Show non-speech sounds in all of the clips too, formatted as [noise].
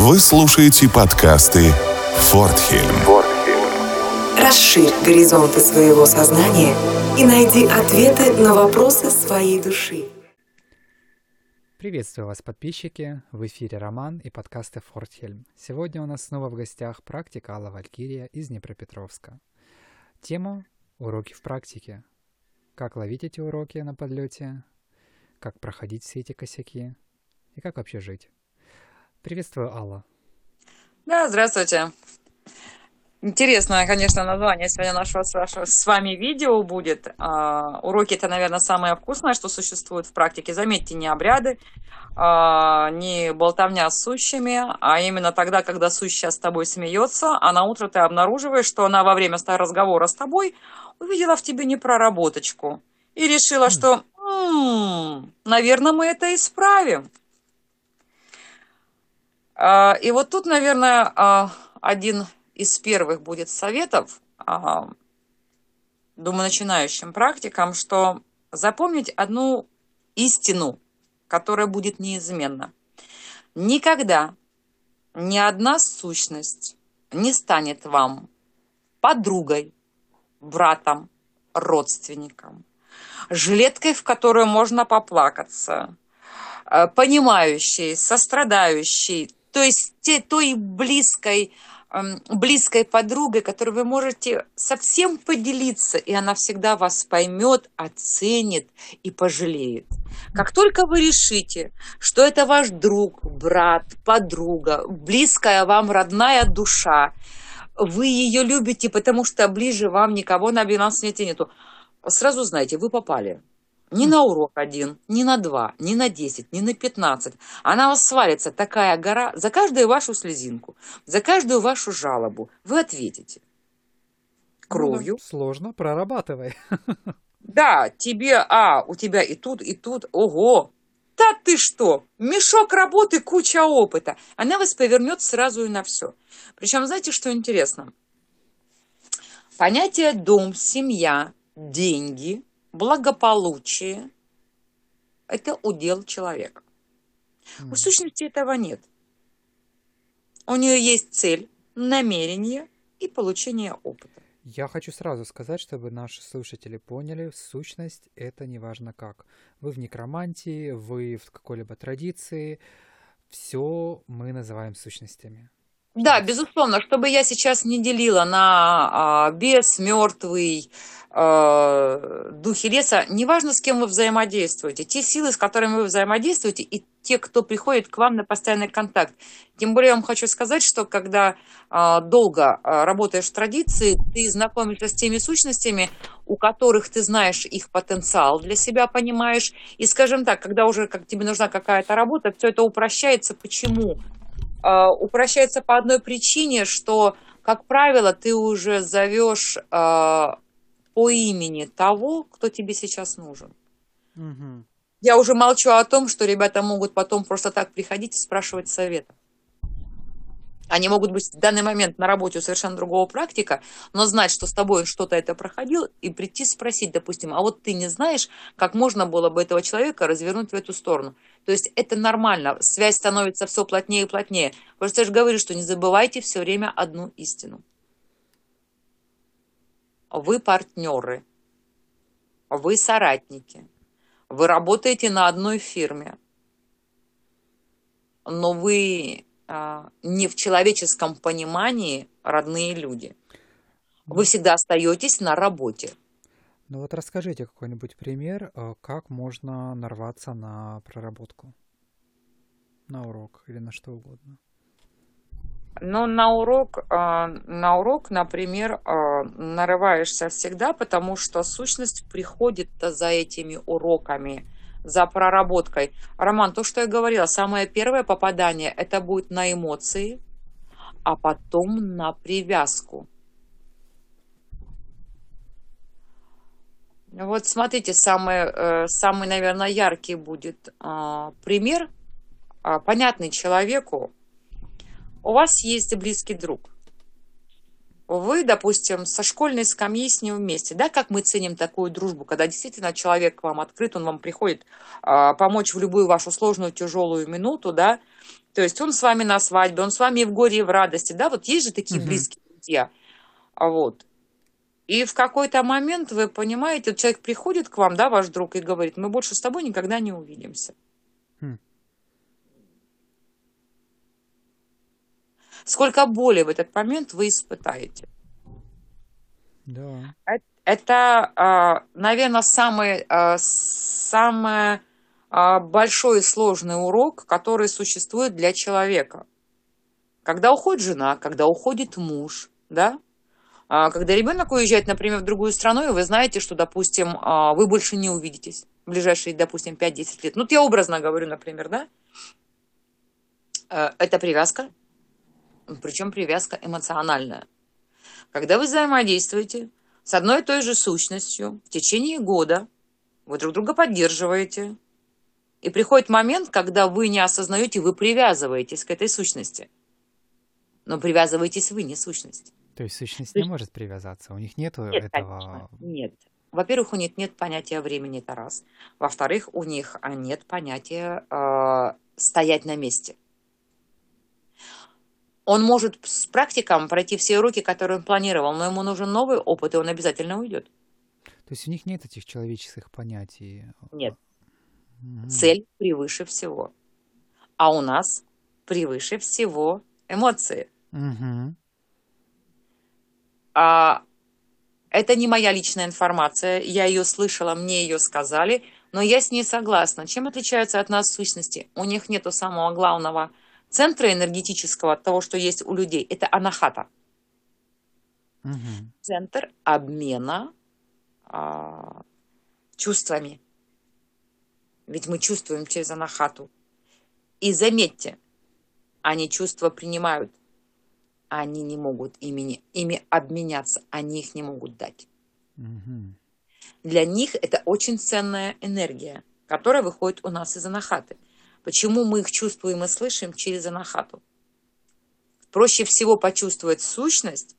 Вы слушаете подкасты «Фортхельм». Расширь горизонты своего сознания и найди ответы на вопросы своей души. Приветствую вас, подписчики! В эфире Роман и подкасты «Фортхельм». Сегодня у нас снова в гостях практика Алла Валькирия из Днепропетровска. Тема «Уроки в практике». Как ловить эти уроки на подлете, как проходить все эти косяки и как вообще жить. Приветствую, Алла. Да, здравствуйте. Интересное, конечно, название сегодня нашего с вами видео будет. А, уроки это, наверное, самое вкусное, что существует в практике. Заметьте, не обряды, а, не болтовня с сущими, а именно тогда, когда сущая с тобой смеется, а на утро ты обнаруживаешь, что она во время разговора с тобой увидела в тебе непроработочку и решила, хм. что, м-м, наверное, мы это исправим. А, и вот тут, наверное, а, один из первых будет советов, а, думаю, начинающим практикам, что запомнить одну истину, которая будет неизменна. Никогда ни одна сущность не станет вам подругой, братом, родственником, жилеткой, в которую можно поплакаться, понимающей, сострадающей, то есть те, той близкой, эм, близкой подругой, которой вы можете совсем поделиться, и она всегда вас поймет, оценит и пожалеет. Как только вы решите, что это ваш друг, брат, подруга, близкая вам родная душа, вы ее любите, потому что ближе вам никого на белом свете нету, сразу знаете, вы попали. Ни на урок один, ни на два, ни на десять, ни на пятнадцать. Она вас свалится, такая гора, за каждую вашу слезинку, за каждую вашу жалобу. Вы ответите. Кровью. Ну, сложно, прорабатывай. [laughs] Да, тебе, а, у тебя и тут, и тут, ого, да ты что, мешок работы, куча опыта. Она вас повернет сразу и на все. Причем, знаете, что интересно? Понятие дом, семья, деньги – благополучие – это удел человека. Mm. У сущности этого нет. У нее есть цель, намерение и получение опыта. Я хочу сразу сказать, чтобы наши слушатели поняли, сущность это не важно как. Вы в некромантии, вы в какой-либо традиции, все мы называем сущностями. Да, безусловно, чтобы я сейчас не делила на а, бес, мертвый, а, духи леса, неважно, с кем вы взаимодействуете, те силы, с которыми вы взаимодействуете, и те, кто приходит к вам на постоянный контакт. Тем более я вам хочу сказать, что когда а, долго а, работаешь в традиции, ты знакомишься с теми сущностями, у которых ты знаешь их потенциал для себя, понимаешь. И, скажем так, когда уже как тебе нужна какая-то работа, все это упрощается. Почему? А, упрощается по одной причине, что, как правило, ты уже зовешь а, по имени того, кто тебе сейчас нужен. Угу. Я уже молчу о том, что ребята могут потом просто так приходить и спрашивать совета. Они могут быть в данный момент на работе у совершенно другого практика, но знать, что с тобой что-то это проходил, и прийти спросить, допустим, а вот ты не знаешь, как можно было бы этого человека развернуть в эту сторону. То есть это нормально, связь становится все плотнее и плотнее. Просто я же говорю, что не забывайте все время одну истину. Вы партнеры, вы соратники, вы работаете на одной фирме, но вы не в человеческом понимании родные люди. Вы всегда остаетесь на работе. Ну вот расскажите какой-нибудь пример, а, как можно нарваться на проработку, на урок или на что угодно. Ну, на урок, а, на урок, например, нарываешься всегда, потому что сущность приходит за этими уроками – за проработкой. Роман, то, что я говорила, самое первое попадание, это будет на эмоции, а потом на привязку. Вот смотрите, самый, э, самый наверное, яркий будет а, пример, а, понятный человеку. У вас есть близкий друг. Вы, допустим, со школьной скамьи с ним вместе, да, как мы ценим такую дружбу, когда действительно человек к вам открыт, он вам приходит а, помочь в любую вашу сложную, тяжелую минуту, да, то есть он с вами на свадьбе, он с вами и в горе, и в радости, да, вот есть же такие угу. близкие друзья, а вот. И в какой-то момент вы понимаете, человек приходит к вам, да, ваш друг, и говорит, мы больше с тобой никогда не увидимся. Хм. Сколько боли в этот момент вы испытаете. Да. Это, а, наверное, самый, а, самый а, большой и сложный урок, который существует для человека. Когда уходит жена, когда уходит муж, да, когда ребенок уезжает, например, в другую страну, и вы знаете, что, допустим, вы больше не увидитесь в ближайшие, допустим, 5-10 лет. Ну, я образно говорю, например, да, это привязка, причем привязка эмоциональная. Когда вы взаимодействуете с одной и той же сущностью в течение года, вы друг друга поддерживаете, и приходит момент, когда вы не осознаете, вы привязываетесь к этой сущности. Но привязываетесь вы, не сущность. То есть сущность не может привязаться, у них нет этого... Конечно, нет. Во-первых, у них нет понятия времени, это раз. Во-вторых, у них нет понятия э, стоять на месте. Он может с практиком пройти все уроки, которые он планировал, но ему нужен новый опыт, и он обязательно уйдет. То есть у них нет этих человеческих понятий? Нет. Mm-hmm. Цель превыше всего. А у нас превыше всего эмоции. Mm-hmm. А, это не моя личная информация, я ее слышала, мне ее сказали, но я с ней согласна. Чем отличаются от нас сущности? У них нету самого главного – центра энергетического, того, что есть у людей, это анахата. Угу. Центр обмена а, чувствами. Ведь мы чувствуем через анахату. И заметьте, они чувства принимают, они не могут ими, ими обменяться, они их не могут дать. Угу. Для них это очень ценная энергия, которая выходит у нас из анахаты. Почему мы их чувствуем и слышим через анахату? Проще всего почувствовать сущность,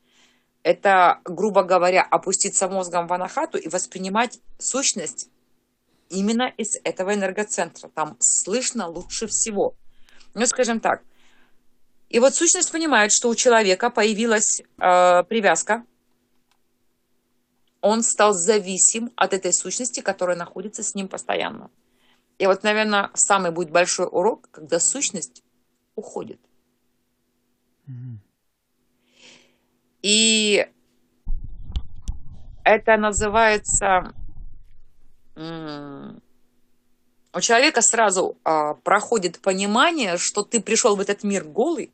это, грубо говоря, опуститься мозгом в анахату и воспринимать сущность именно из этого энергоцентра. Там слышно лучше всего. Ну, скажем так. И вот сущность понимает, что у человека появилась э, привязка. Он стал зависим от этой сущности, которая находится с ним постоянно. И вот, наверное, самый будет большой урок, когда сущность уходит. И это называется... У человека сразу а, проходит понимание, что ты пришел в этот мир голый,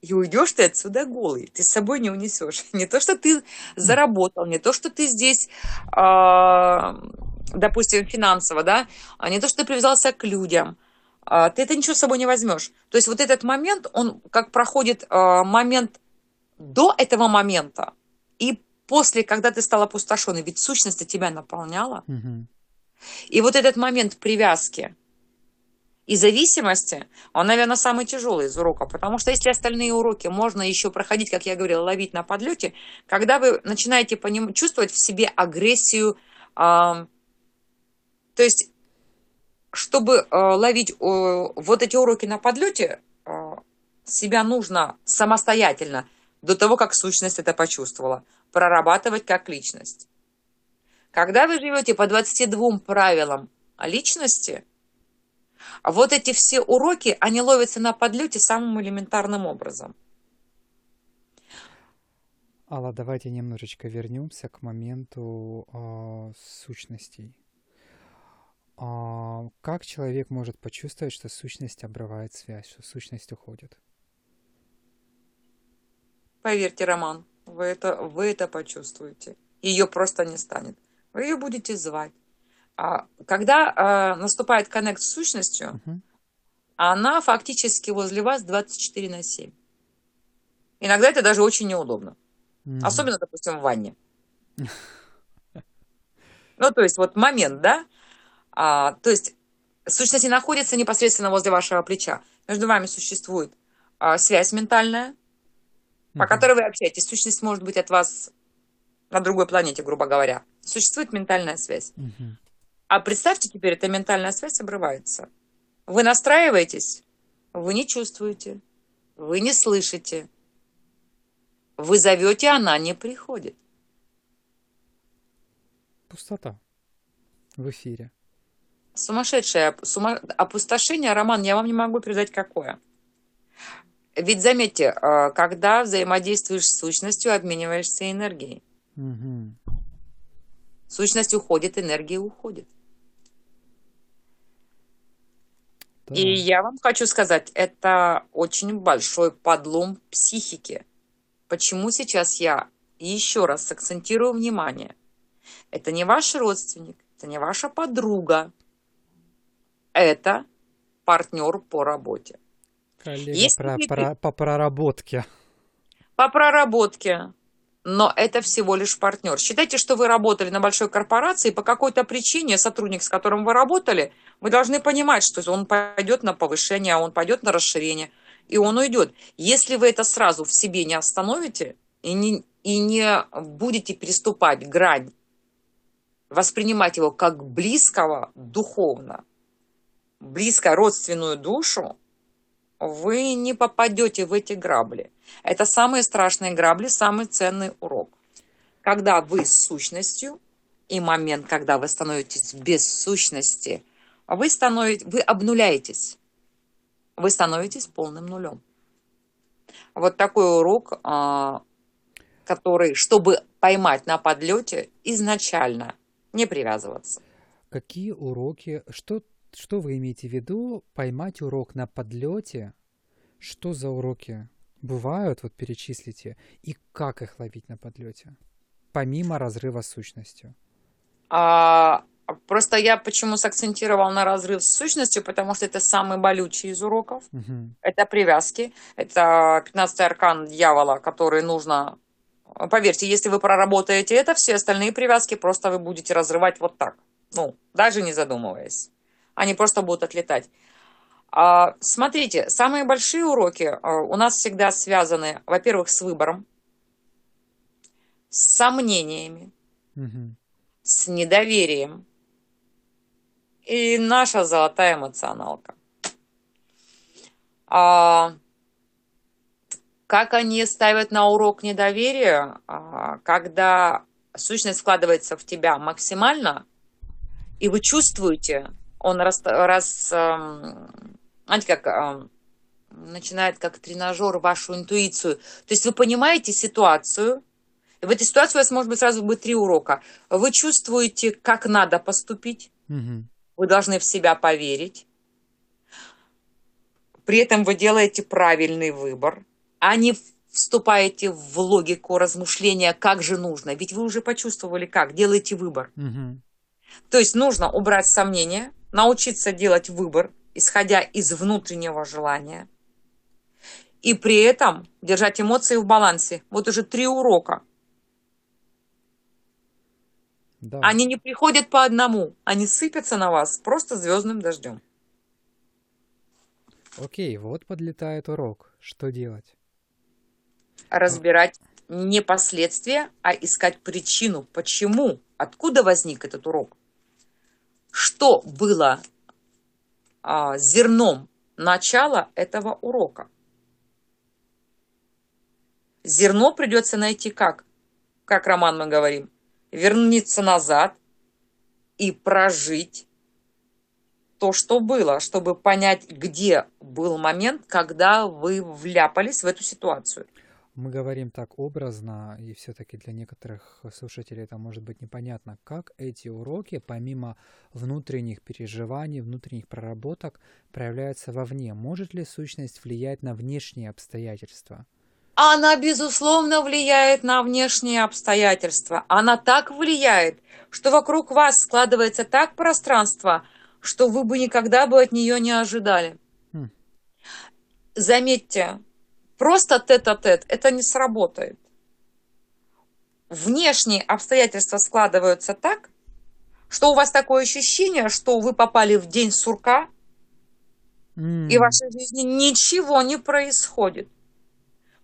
и уйдешь ты отсюда голый. Ты с собой не унесешь. [laughs] Не то, что ты заработал, не то, что ты здесь а, допустим, финансово, да, а не то, что ты привязался к людям, а, ты это ничего с собой не возьмешь. То есть вот этот момент, он как проходит а, момент до этого момента и после, когда ты стал опустошенный, ведь сущность тебя наполняла. Угу. И вот этот момент привязки и зависимости, он, наверное, самый тяжелый из уроков, потому что если остальные уроки можно еще проходить, как я говорила, ловить на подлете, когда вы начинаете поним... чувствовать в себе агрессию, то есть, чтобы э, ловить вот эти уроки на подлете, э, себя нужно самостоятельно, до того, как сущность это почувствовала, прорабатывать как личность. Когда вы живете по 22 правилам личности, вот эти все уроки, они ловятся на подлете самым элементарным образом. Алла, давайте немножечко вернемся к моменту э, сущностей. А как человек может почувствовать, что сущность обрывает связь, что сущность уходит? Поверьте, Роман, вы это, вы это почувствуете. Ее просто не станет. Вы ее будете звать. А когда а, наступает коннект с сущностью, uh-huh. она фактически возле вас 24 на 7. Иногда это даже очень неудобно. Uh-huh. Особенно, допустим, в ванне. [laughs] Ну, то есть вот момент, да? А, то есть сущность не находится непосредственно возле вашего плеча. Между вами существует а, связь ментальная, по которой вы общаетесь. Сущность может быть от вас на другой планете, грубо говоря. Существует ментальная связь. Мгм. А представьте теперь, эта ментальная связь обрывается. Вы настраиваетесь, вы не чувствуете, вы не слышите. Вы зовете, она не приходит. Пустота в эфире. Сумасшедшее сума- опустошение, Роман, я вам не могу передать какое. Ведь заметьте, э, когда взаимодействуешь с сущностью, обмениваешься энергией. Мгм. Сущность уходит, энергия уходит. Да. И я вам хочу сказать, это очень большой подлом психики. Почему сейчас я еще раз акцентирую внимание? Это не ваш родственник, это не ваша подруга, это партнер по работе. Коллега Если про- вы- про- по проработке. По проработке. Но это всего лишь партнер. Считайте, что вы работали на большой корпорации, и по какой-то причине сотрудник, с которым вы работали, вы должны понимать, что он пойдет на повышение, а он пойдет на расширение, и он уйдет. Если вы это сразу в себе не остановите и не, и не будете переступать грань, воспринимать его как близкого духовно, близко родственную душу, вы не попадете в эти грабли. Это самые страшные грабли, самый ценный урок. Когда вы с сущностью, и момент, когда вы становитесь без сущности, вы, становитесь, вы обнуляетесь. Вы становитесь полным нулем. Вот такой урок, а, который, чтобы поймать на подлете, изначально не привязываться. Какие уроки, что, что вы имеете в виду, поймать урок на подлете? Что за уроки бывают, вот перечислите, и как их ловить на подлете? Помимо разрыва с сущностью. А, просто я почему сакцентировал на разрыв с сущностью, потому что это самый болючий из уроков. Мгм. Это привязки, это 15 аркан дьявола, который нужно... Поверьте, если вы проработаете это, все остальные привязки просто вы будете разрывать вот так. Ну, даже не задумываясь. Они просто будут отлетать. А, смотрите, самые большие уроки а, у нас всегда связаны, во-первых, с выбором, с сомнениями, Мгм. с недоверием. И наша золотая эмоционалка. А, как они ставят на урок недоверия, а, когда сущность складывается в тебя максимально, и вы чувствуете, он раз, раз эм, знаете, как эм, начинает как тренажер вашу интуицию. То есть вы понимаете ситуацию, в этой ситуации у вас может быть сразу будет три урока. Вы чувствуете, как надо поступить, Мгм. вы должны в себя поверить. При этом вы делаете правильный выбор, а не вступаете в логику размышления, как же нужно. Ведь вы уже почувствовали, как. Делаете выбор. Мгм. То есть нужно убрать сомнения, научиться делать выбор, исходя из внутреннего желания. И при этом держать эмоции в балансе. Вот уже три урока. Да. Они не приходят по одному, они сыпятся на вас просто звездным дождем. Окей, вот подлетает урок. Что делать? разбирать не последствия, а искать причину, почему, откуда возник этот урок, что было а, зерном начала этого урока. Зерно придется найти как? Как Роман мы говорим, вернуться назад и прожить то, что было, чтобы понять, где был момент, когда вы вляпались в эту ситуацию. Мы говорим так образно, и все-таки для некоторых слушателей это может быть непонятно, как эти уроки, помимо внутренних переживаний, внутренних проработок, проявляются вовне. Может ли сущность влиять на внешние обстоятельства? Она, безусловно, влияет на внешние обстоятельства. Она так влияет, что вокруг вас складывается так пространство, что вы бы никогда бы от нее не ожидали. Хм. Заметьте, просто тет-а-тет это не сработает. Внешние обстоятельства складываются так, что у вас такое ощущение, что вы попали в день сурка, и в вашей жизни ничего не происходит.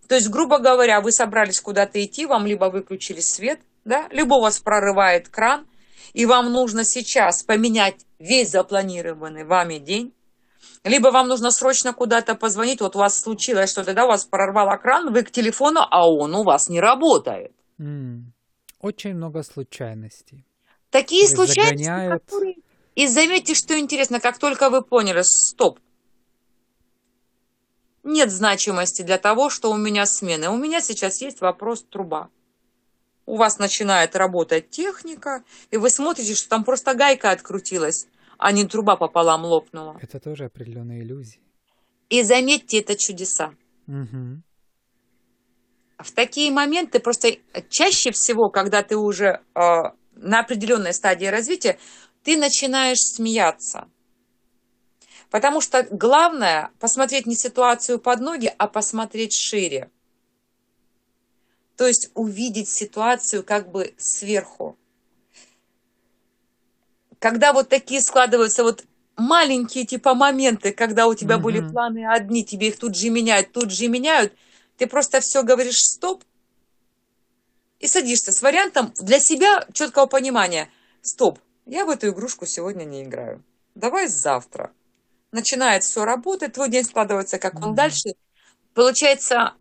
То есть, грубо говоря, вы собрались куда-то идти, вам либо выключили свет, да, либо у вас прорывает кран, и вам нужно сейчас поменять весь запланированный вами день, либо вам нужно срочно куда-то позвонить, вот у вас случилось что-то, да, у вас прорвало кран, вы к телефону, а он у вас не работает. М, Очень много случайностей. Такие То есть случайности, загоняют. которые... И заметьте, что интересно, как только вы поняли, стоп, нет значимости для того, что у меня смены. У меня сейчас есть вопрос труба. У вас начинает работать техника, и вы смотрите, что там просто гайка открутилась, а не труба пополам лопнула. Это тоже определенные иллюзии. И заметьте, это чудеса. Мгм. В такие моменты просто чаще всего, когда ты уже э, на определенной стадии развития, ты начинаешь смеяться. Потому что главное посмотреть не ситуацию под ноги, а посмотреть шире. То есть увидеть ситуацию как бы сверху. Когда вот такие складываются вот маленькие типа моменты, когда у тебя были Мгм. планы одни, тебе их тут же меняют, тут же меняют, ты просто все говоришь стоп и садишься с вариантом для себя четкого понимания. Стоп, я в эту игрушку сегодня не играю. Давай завтра. Начинает все работать, твой день складывается, как он Мгм. дальше. Получается,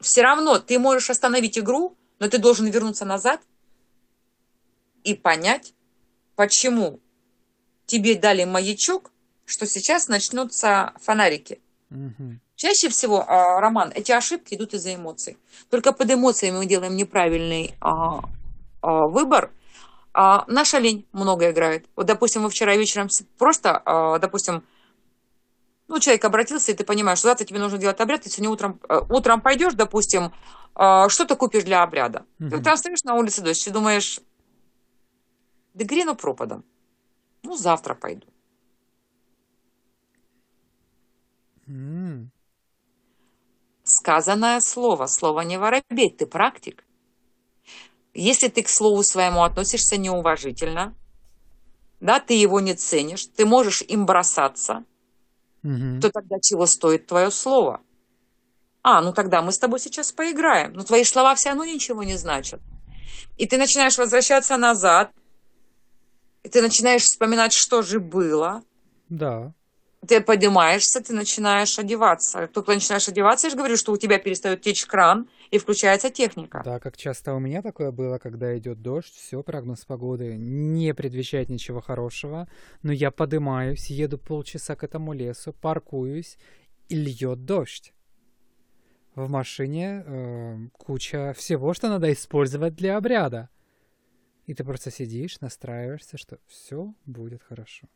все равно ты можешь остановить игру, но ты должен вернуться назад и понять, почему тебе дали маячок, что сейчас начнутся фонарики. Мгм. Чаще всего, а, Роман, эти ошибки идут из-за эмоций. Только под эмоциями мы делаем неправильный а, а, выбор. А, наша лень много играет. Вот, допустим, мы вчера вечером просто, а, допустим, ну, человек обратился, и ты понимаешь, что завтра тебе нужно делать обряд, ты сегодня утром, э, утром пойдешь, допустим, а, что ты купишь для обряда? Ты Мгм. утром стоишь на улице дождь и думаешь, да пропадом. Ну, завтра пойду. М, сказанное слово. Слово не воробей, ты практик. Если ты к слову своему относишься неуважительно, да, ты его не ценишь, ты можешь им бросаться, мгм. то тогда чего стоит твое слово? А, ну тогда мы с тобой сейчас поиграем. Но твои слова все равно ничего не значат. И ты начинаешь возвращаться назад, и ты начинаешь вспоминать, что же было, Да. ты поднимаешься, ты начинаешь одеваться. Только начинаешь одеваться, я же говорю, что у тебя перестает течь кран, и включается техника. Да, как часто у меня такое было, когда идет дождь, все, прогноз погоды не предвещает ничего хорошего, но я подымаюсь, еду полчаса к этому лесу, паркуюсь, и льет дождь. В машине э, куча всего, что надо использовать для обряда. И ты просто сидишь, настраиваешься, что все будет хорошо.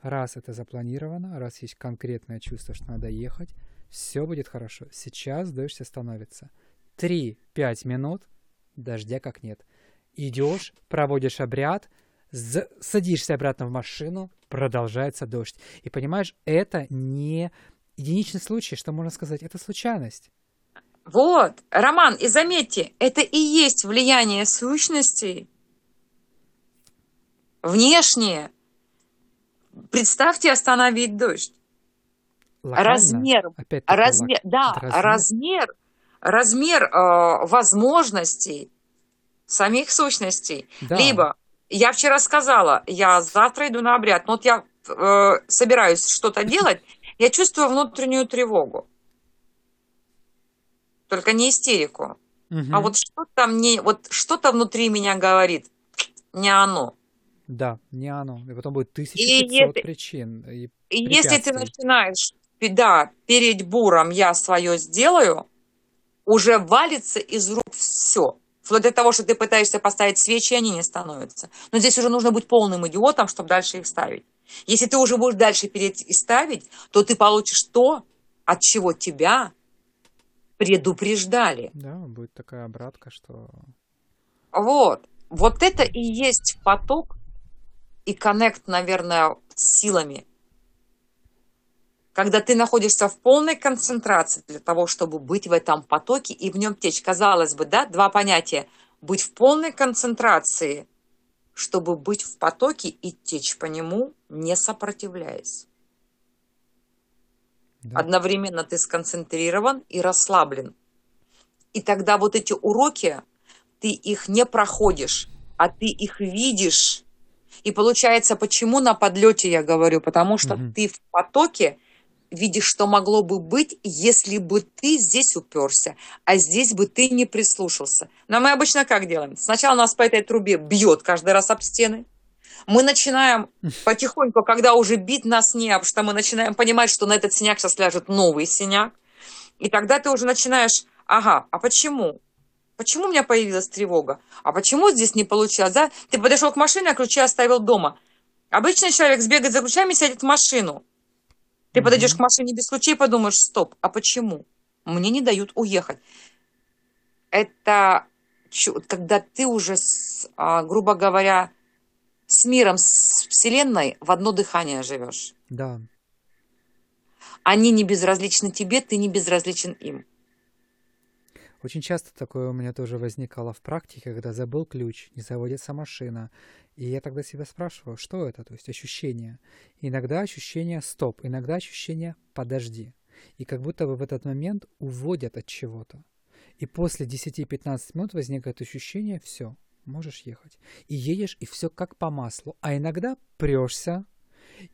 Раз это запланировано, раз есть конкретное чувство, что надо ехать, все будет хорошо. Сейчас дождь остановится. 3-5 минут, дождя как нет. Идешь, проводишь обряд, садишься обратно в машину, продолжается дождь. И понимаешь, это не единичный случай, что можно сказать, это случайность. Вот, Роман, и заметьте, это и есть влияние сущностей внешнее. Представьте остановить дождь. Локально, Размер, размер, лок- да, размер. размер, размер э, возможностей самих сущностей. Да. Либо я вчера сказала, я завтра иду на обряд, но вот я э, собираюсь что-то [laughs] делать, я чувствую внутреннюю тревогу. Только не истерику. Мгм. А вот что-то мне, вот что-то внутри меня говорит, не оно. Да, не оно. И потом будет И 1500 если- причин. И И если ты начинаешь, да, перед буром я свое сделаю, уже валится из рук все. Вплоть до того, что ты пытаешься поставить свечи, они не становятся. Но здесь уже нужно быть полным идиотом, чтобы дальше их ставить. Если ты уже будешь дальше перед и ставить, то ты получишь то, от чего тебя предупреждали. Да, будет такая обратка, что... Вот. Вот это и есть поток и коннект, наверное, с силами. Когда ты находишься в полной концентрации для того, чтобы быть в этом потоке и в нем течь. Казалось бы, да, два понятия. Быть в полной концентрации, чтобы быть в потоке и течь по нему, не сопротивляясь. Да. Одновременно ты сконцентрирован и расслаблен. И тогда вот эти уроки, ты их не проходишь, а ты их видишь. И получается, почему на подлете я говорю? Потому что Мгм. ты в потоке видишь, что могло бы быть, если бы ты здесь уперся, а здесь бы ты не прислушался. Но мы обычно как делаем? Сначала нас по этой трубе бьет каждый раз об стены. Мы начинаем потихоньку, когда уже бит нас не, потому что мы начинаем понимать, что на этот синяк сейчас ляжет новый синяк. И тогда ты уже начинаешь, ага, а почему? Почему у меня появилась тревога? А почему здесь не получилось? Да? Ты подошел к машине, а ключи оставил дома. Обычный человек сбегает за ключами и сядет в машину. Ты Мгм. подойдешь к машине без ключей и подумаешь, стоп, а почему? Мне не дают уехать. Это когда ты уже, с, а, грубо говоря, с миром, с Вселенной в одно дыхание живешь. Да. Они не безразличны тебе, ты не безразличен им. Очень часто такое у меня тоже возникало в практике, когда забыл ключ, не заводится машина. И я тогда себя спрашивал, что это, то есть ощущение. Иногда ощущение стоп, иногда ощущение подожди. И как будто бы в этот момент уводят от чего-то. И после 10-15 минут возникает ощущение, все, можешь ехать. И едешь, и все как по маслу. А иногда прешься,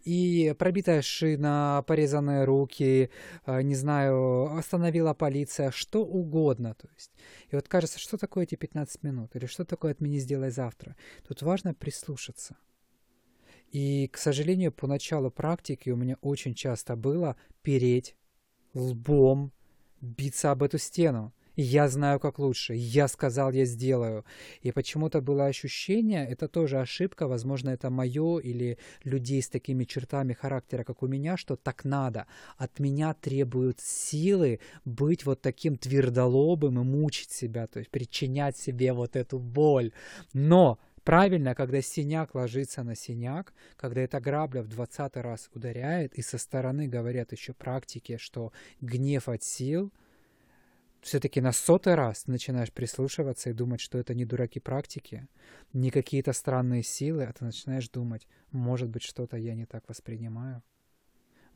и пробитая шина, порезанные руки, э, не знаю, остановила полиция, что угодно. То есть. И вот кажется, что такое эти 15 минут? Или что такое «отмени, сделай завтра»? Тут важно прислушаться. И, к сожалению, по началу практики у меня очень часто было переть лбом, биться об эту стену. Я знаю, как лучше. Я сказал, я сделаю. И почему-то было ощущение, это тоже ошибка, возможно, это мое или людей с такими чертами характера, как у меня, что так надо. От меня требуют силы быть вот таким твердолобым и мучить себя, то есть причинять себе вот эту боль. Но правильно, когда синяк ложится на синяк, когда эта грабля в двадцатый раз ударяет, и со стороны говорят еще практики, что гнев от сил, все-таки на сотый раз начинаешь прислушиваться и думать, что это не дураки практики, не какие-то странные силы, а ты начинаешь думать, может быть, что-то я не так воспринимаю.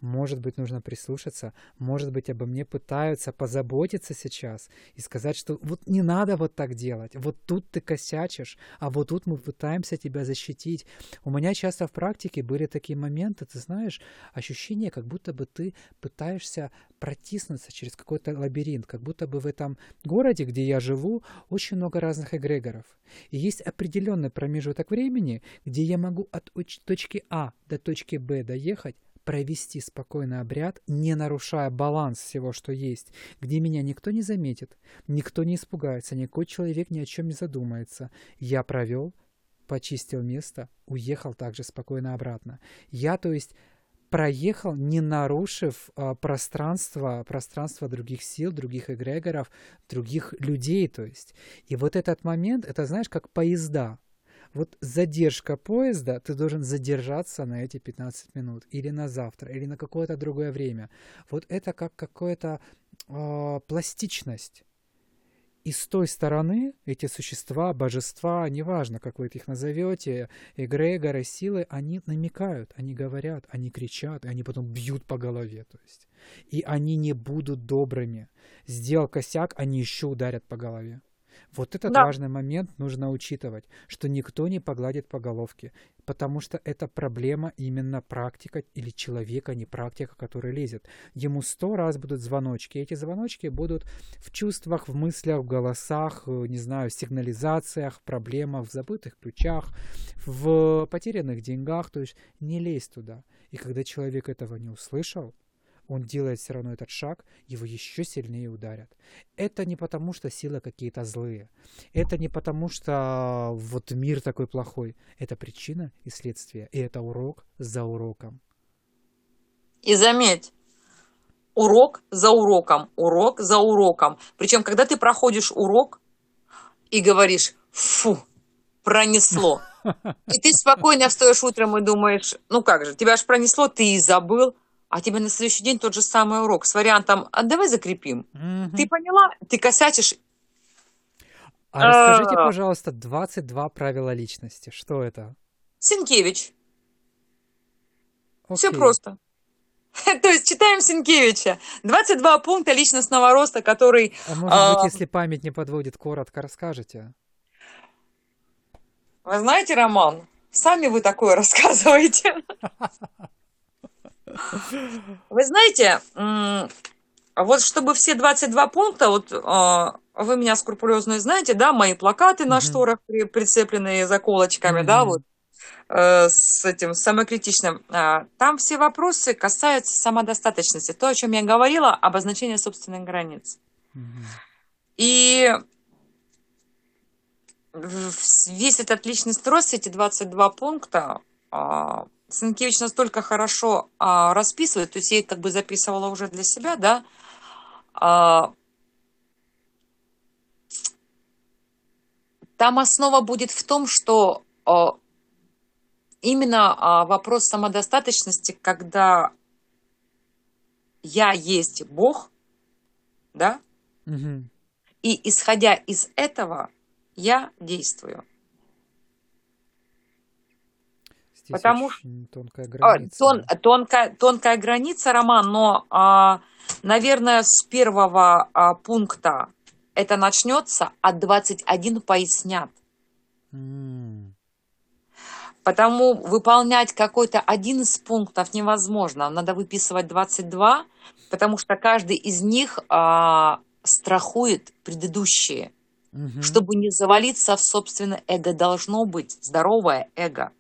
Может быть, нужно прислушаться, может быть, обо мне пытаются позаботиться сейчас и сказать, что вот не надо вот так делать, вот тут ты косячишь, а вот тут мы пытаемся тебя защитить. У меня часто в практике были такие моменты, ты знаешь, ощущение, как будто бы ты пытаешься протиснуться через какой-то лабиринт, как будто бы в этом городе, где я живу, очень много разных эгрегоров. И есть определенный промежуток времени, где я могу от оч- точки А до точки Б доехать, провести спокойный обряд, не нарушая баланс всего, что есть, где меня никто не заметит, никто не испугается, никакой человек ни о чем не задумается. Я провел, почистил место, уехал также спокойно обратно. Я, то есть, проехал, не нарушив а, пространство, пространство других сил, других эгрегоров, других людей, то есть. И вот этот момент, это, знаешь, как поезда. Вот задержка поезда, ты должен задержаться на эти 15 минут, или на завтра, или на какое-то другое время. Вот это как какая-то э, пластичность. И с той стороны эти существа, божества, неважно, как вы их назовете, эгрегоры, силы, они намекают, они говорят, они кричат, и они потом бьют по голове. То есть. И они не будут добрыми. Сделал косяк, они еще ударят по голове. Вот этот Да. важный момент нужно учитывать, что никто не погладит по головке, потому что это проблема именно практика или человека, а не практика, который лезет. Ему сто раз будут звоночки. Эти звоночки будут в чувствах, в мыслях, в голосах, э, не знаю, в сигнализациях, проблемах, в забытых ключах, в потерянных деньгах. То есть не лезь туда. И когда человек этого не услышал, он делает все равно этот шаг, его еще сильнее ударят. Это не потому, что силы какие-то злые. Это не потому, что вот мир такой плохой. Это причина и следствие. И это урок за уроком. И заметь, урок за уроком, урок за уроком. Причем, когда ты проходишь урок и говоришь, фу, пронесло. [laughs] И ты спокойно встаешь утром и думаешь, ну как же, тебя же пронесло, ты и забыл, а тебе на следующий день тот же самый урок с вариантом, а давай закрепим. Ты поняла? Ты косячишь. А расскажите, А. пожалуйста, 22 правила личности. Что это? Синкевич. Все Окей. просто. [laughs] То есть читаем Сенкевича. 22 пункта личностного роста, который... А может а, быть, если память не подводит, коротко расскажете? Вы знаете, Роман, сами вы такое [laughs] рассказываете. [laughs] Вы знаете, вот чтобы все 22 пункта, вот а, вы меня скрупулезно знаете, да, мои плакаты на шторах прицепленные заколочками, да, вот э, с этим самокритичным. А, там все вопросы касаются самодостаточности. То, о чем я говорила, обозначение собственных границ. И весь этот личный строй, эти 22 пункта, Санкевич настолько хорошо а, расписывает, то есть я как бы записывала уже для себя, да, а, там основа будет в том, что а, именно а, вопрос самодостаточности, когда я есть Бог, да, угу. и исходя из этого я действую. Здесь Потому очень тонкая а, граница. Тон, тонкая, тонкая граница, Роман, но, а, наверное, с первого а, пункта это начнется, а 21 пояснят. М. Потому выполнять какой-то один из пунктов невозможно. Надо выписывать 22, потому что каждый из них а, страхует предыдущие. Мгм. Чтобы не завалиться в собственное эго, должно быть здоровое эго.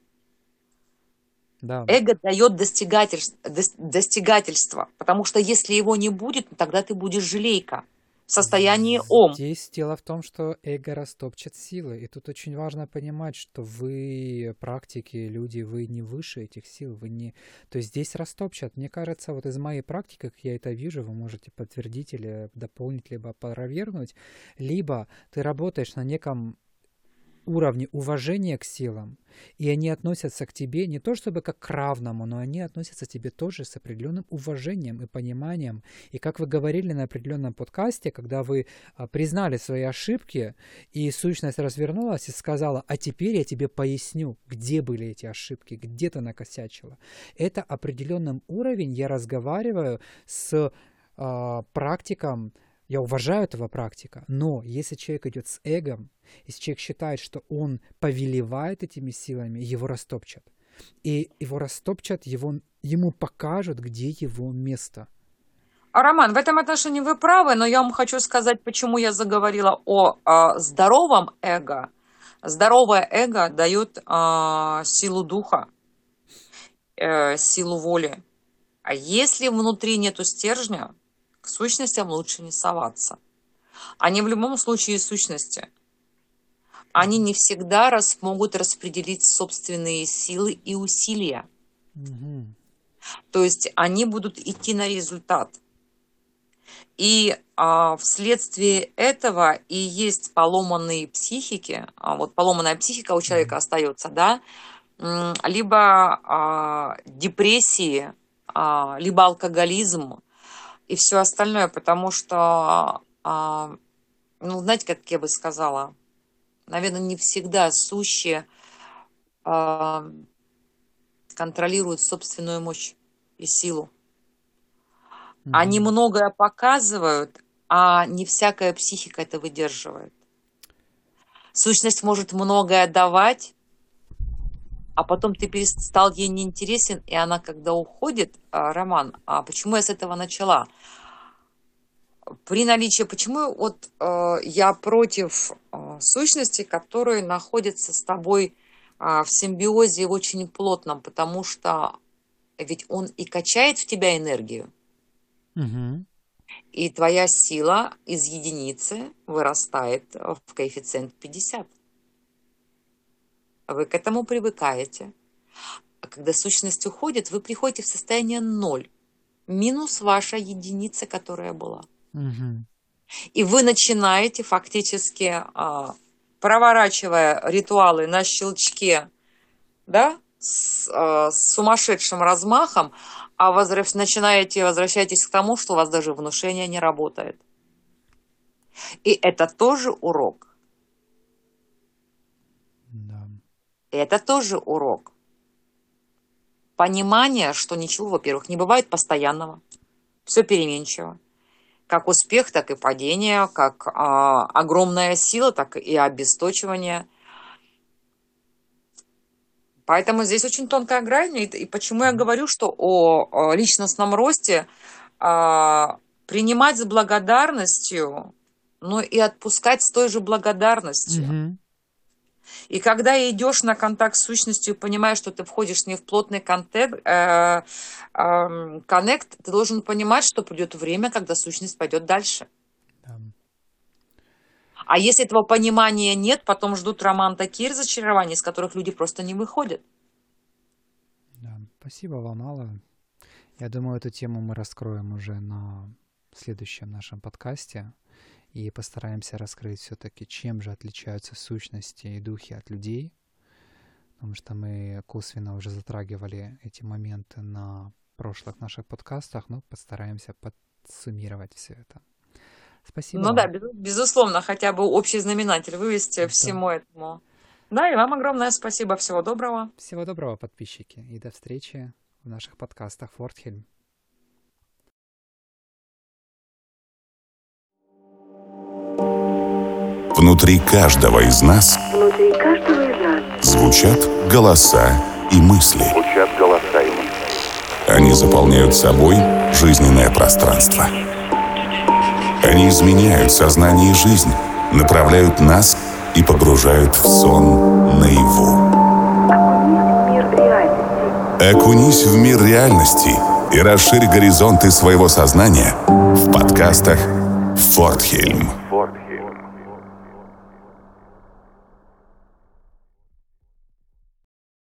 Да. Эго дает достигательство, достигательство, потому что если его не будет, тогда ты будешь жалейка в состоянии ом. Здесь дело в том, что эго растопчет силы. И тут очень важно понимать, что вы практики, люди, вы не выше этих сил, вы не... То есть здесь растопчат. Мне кажется, вот из моей практики, как я это вижу, вы можете подтвердить или дополнить, либо опровергнуть, либо ты работаешь на неком уровне уважения к силам, и они относятся к тебе не то чтобы как к равному, но они относятся к тебе тоже с определенным уважением и пониманием. И как вы говорили на определенном подкасте, когда вы а, признали свои ошибки, и сущность развернулась и сказала, а теперь я тебе поясню, где были эти ошибки, где ты накосячила. Это определенным уровень я разговариваю с а, практиком, я уважаю этого практика, но если человек идет с эгом, если человек считает, что он повелевает этими силами, его растопчат. И его растопчат, его, ему покажут, где его место. А, Роман, в этом отношении вы правы, но я вам хочу сказать, почему я заговорила о, о здоровом эго. Здоровое эго дает э, силу духа, э, силу воли. А если внутри нету стержня, к сущностям лучше не соваться. Они в любом случае сущности. Они не всегда раз могут распределить собственные силы и усилия. Угу. То есть они будут идти на результат. И а, вследствие этого и есть поломанные психики, а вот поломанная психика у человека остается, да, либо а, депрессии, а, либо алкоголизм, и все остальное, потому что, а, ну, знаете, как я бы сказала, наверное, не всегда сущие а, контролируют собственную мощь и силу. Mm-hmm. Они многое показывают, а не всякая психика это выдерживает. Сущность может многое давать, а потом ты перестал ей неинтересен, и она, когда уходит, а, Роман, а почему я с этого начала? При наличии, почему вот э, я против э, сущности, которые находятся с тобой э, в симбиозе очень плотном, потому что ведь он и качает в тебя энергию, угу. и твоя сила из единицы вырастает в коэффициент 50 вы к этому привыкаете. А когда сущность уходит, вы приходите в состояние ноль, минус ваша единица, которая была. Угу. И вы начинаете фактически, а, проворачивая ритуалы на щелчке, да, с, а, с сумасшедшим размахом, а возвращ, начинаете, возвращаетесь к тому, что у вас даже внушение не работает. И это тоже урок. Да. Это тоже урок. понимание, что ничего, во-первых, не бывает постоянного, все переменчиво. Как успех, так и падение, как а, огромная сила, так и обесточивание. Поэтому здесь очень тонкая грань. И, и почему я говорю, что о, о личностном росте а, принимать с благодарностью, но и отпускать с той же благодарностью. Мгм. И когда идешь на контакт с сущностью, понимаешь, что ты входишь не в плотный контекст, э, коннект, ты должен понимать, что придет время, когда сущность пойдет дальше. Да. А если этого понимания нет, потом ждут роман такие разочарования, из которых люди просто не выходят. Да, спасибо вам, Алла. Я думаю, эту тему мы раскроем уже на следующем нашем подкасте и постараемся раскрыть все-таки, чем же отличаются сущности и духи от людей, потому что мы косвенно уже затрагивали эти моменты на прошлых наших подкастах, но постараемся подсуммировать все это. Спасибо. Ну да, без- безусловно, хотя бы общий знаменатель вывести Да. всему этому. Да, и вам огромное спасибо. Всего доброго. Всего доброго, подписчики, и до встречи в наших подкастах Фортхельм. Внутри каждого из нас Внутри каждого из нас звучат голоса и мысли. Звучат голоса и мысли. Они заполняют собой жизненное пространство. Они изменяют сознание и жизнь, направляют нас и погружают в сон наяву. мир реальности. Окунись в мир реальности и расширь горизонты своего сознания в подкастах «Фортхельм».